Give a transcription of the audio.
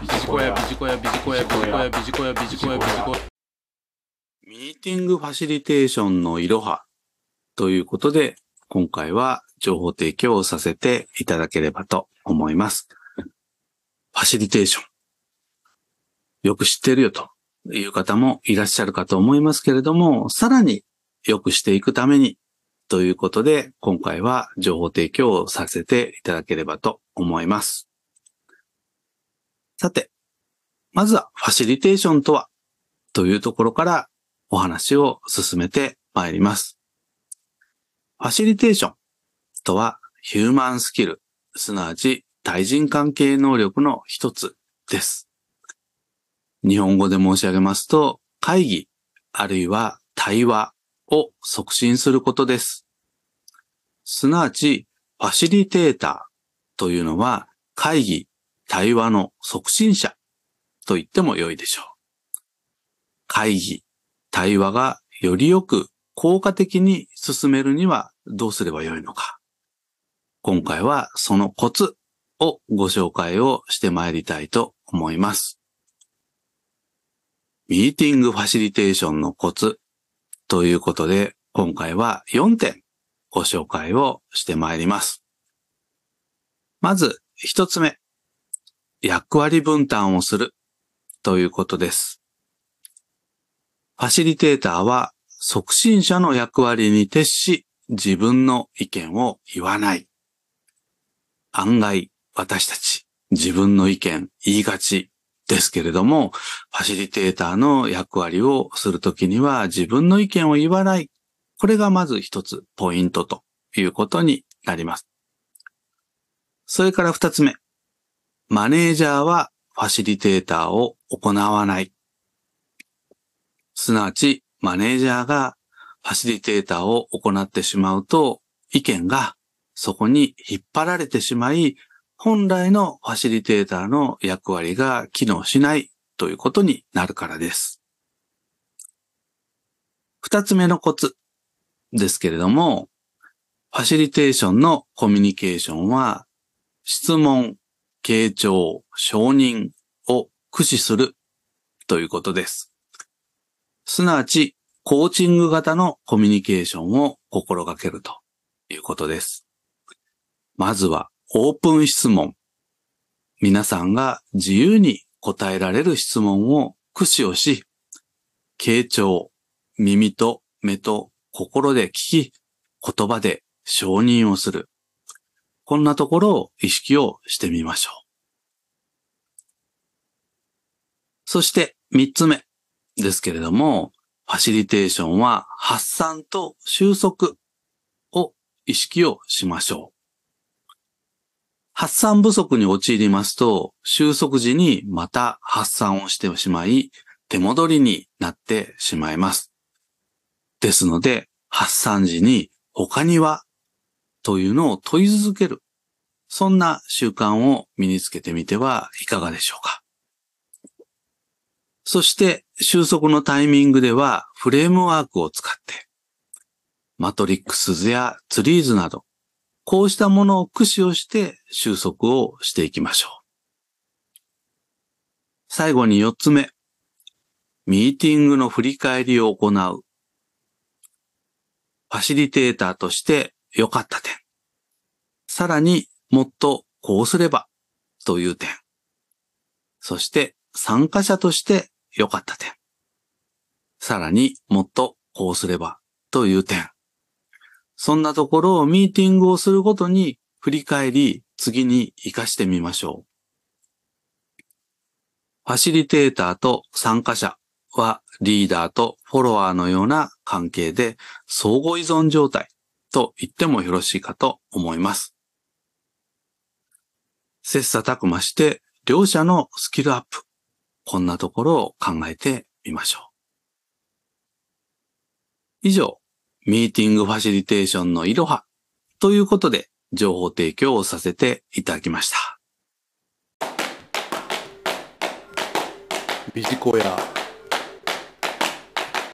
ビジコヤビジコヤビジコヤビジコヤビジコヤビジコヤビジコヤミーティングファシリテーションのいろはということで、今回は情報提供をさせていただければと思います。ファシリテーション。よく知ってるよという方もいらっしゃるかと思いますけれども、さらによくしていくためにということで、今回は情報提供をさせていただければと思います。さて、まずはファシリテーションとはというところからお話を進めてまいります。ファシリテーションとはヒューマンスキル、すなわち対人関係能力の一つです。日本語で申し上げますと、会議、あるいは対話を促進することです。すなわち、ファシリテーターというのは会議、対話の促進者と言っても良いでしょう。会議、対話がよりよく効果的に進めるにはどうすればよいのか。今回はそのコツをご紹介をしてまいりたいと思います。ミーティングファシリテーションのコツということで、今回は4点ご紹介をしてまいります。まず、一つ目。役割分担をするということです。ファシリテーターは促進者の役割に徹し自分の意見を言わない。案外私たち自分の意見言いがちですけれども、ファシリテーターの役割をするときには自分の意見を言わない。これがまず一つポイントということになります。それから二つ目。マネージャーはファシリテーターを行わない。すなわち、マネージャーがファシリテーターを行ってしまうと、意見がそこに引っ張られてしまい、本来のファシリテーターの役割が機能しないということになるからです。二つ目のコツですけれども、ファシリテーションのコミュニケーションは、質問、傾聴、承認を駆使するということです。すなわち、コーチング型のコミュニケーションを心がけるということです。まずは、オープン質問。皆さんが自由に答えられる質問を駆使をし、傾聴、耳と目と心で聞き、言葉で承認をする。こんなところを意識をしてみましょう。そして三つ目ですけれども、ファシリテーションは発散と収束を意識をしましょう。発散不足に陥りますと、収束時にまた発散をしてしまい、手戻りになってしまいます。ですので、発散時に他にはというのを問い続ける。そんな習慣を身につけてみてはいかがでしょうか。そして収束のタイミングではフレームワークを使って、マトリックス図やツリーズなど、こうしたものを駆使をして収束をしていきましょう。最後に四つ目。ミーティングの振り返りを行う。ファシリテーターとして良かった点。さらにもっとこうすればという点。そして参加者として良かった点。さらにもっとこうすればという点。そんなところをミーティングをするごとに振り返り次に活かしてみましょう。ファシリテーターと参加者はリーダーとフォロワーのような関係で相互依存状態と言ってもよろしいかと思います。切磋琢磨して両者のスキルアップ。こんなところを考えてみましょう。以上、ミーティングファシリテーションのいろはということで情報提供をさせていただきました。ビジコヤ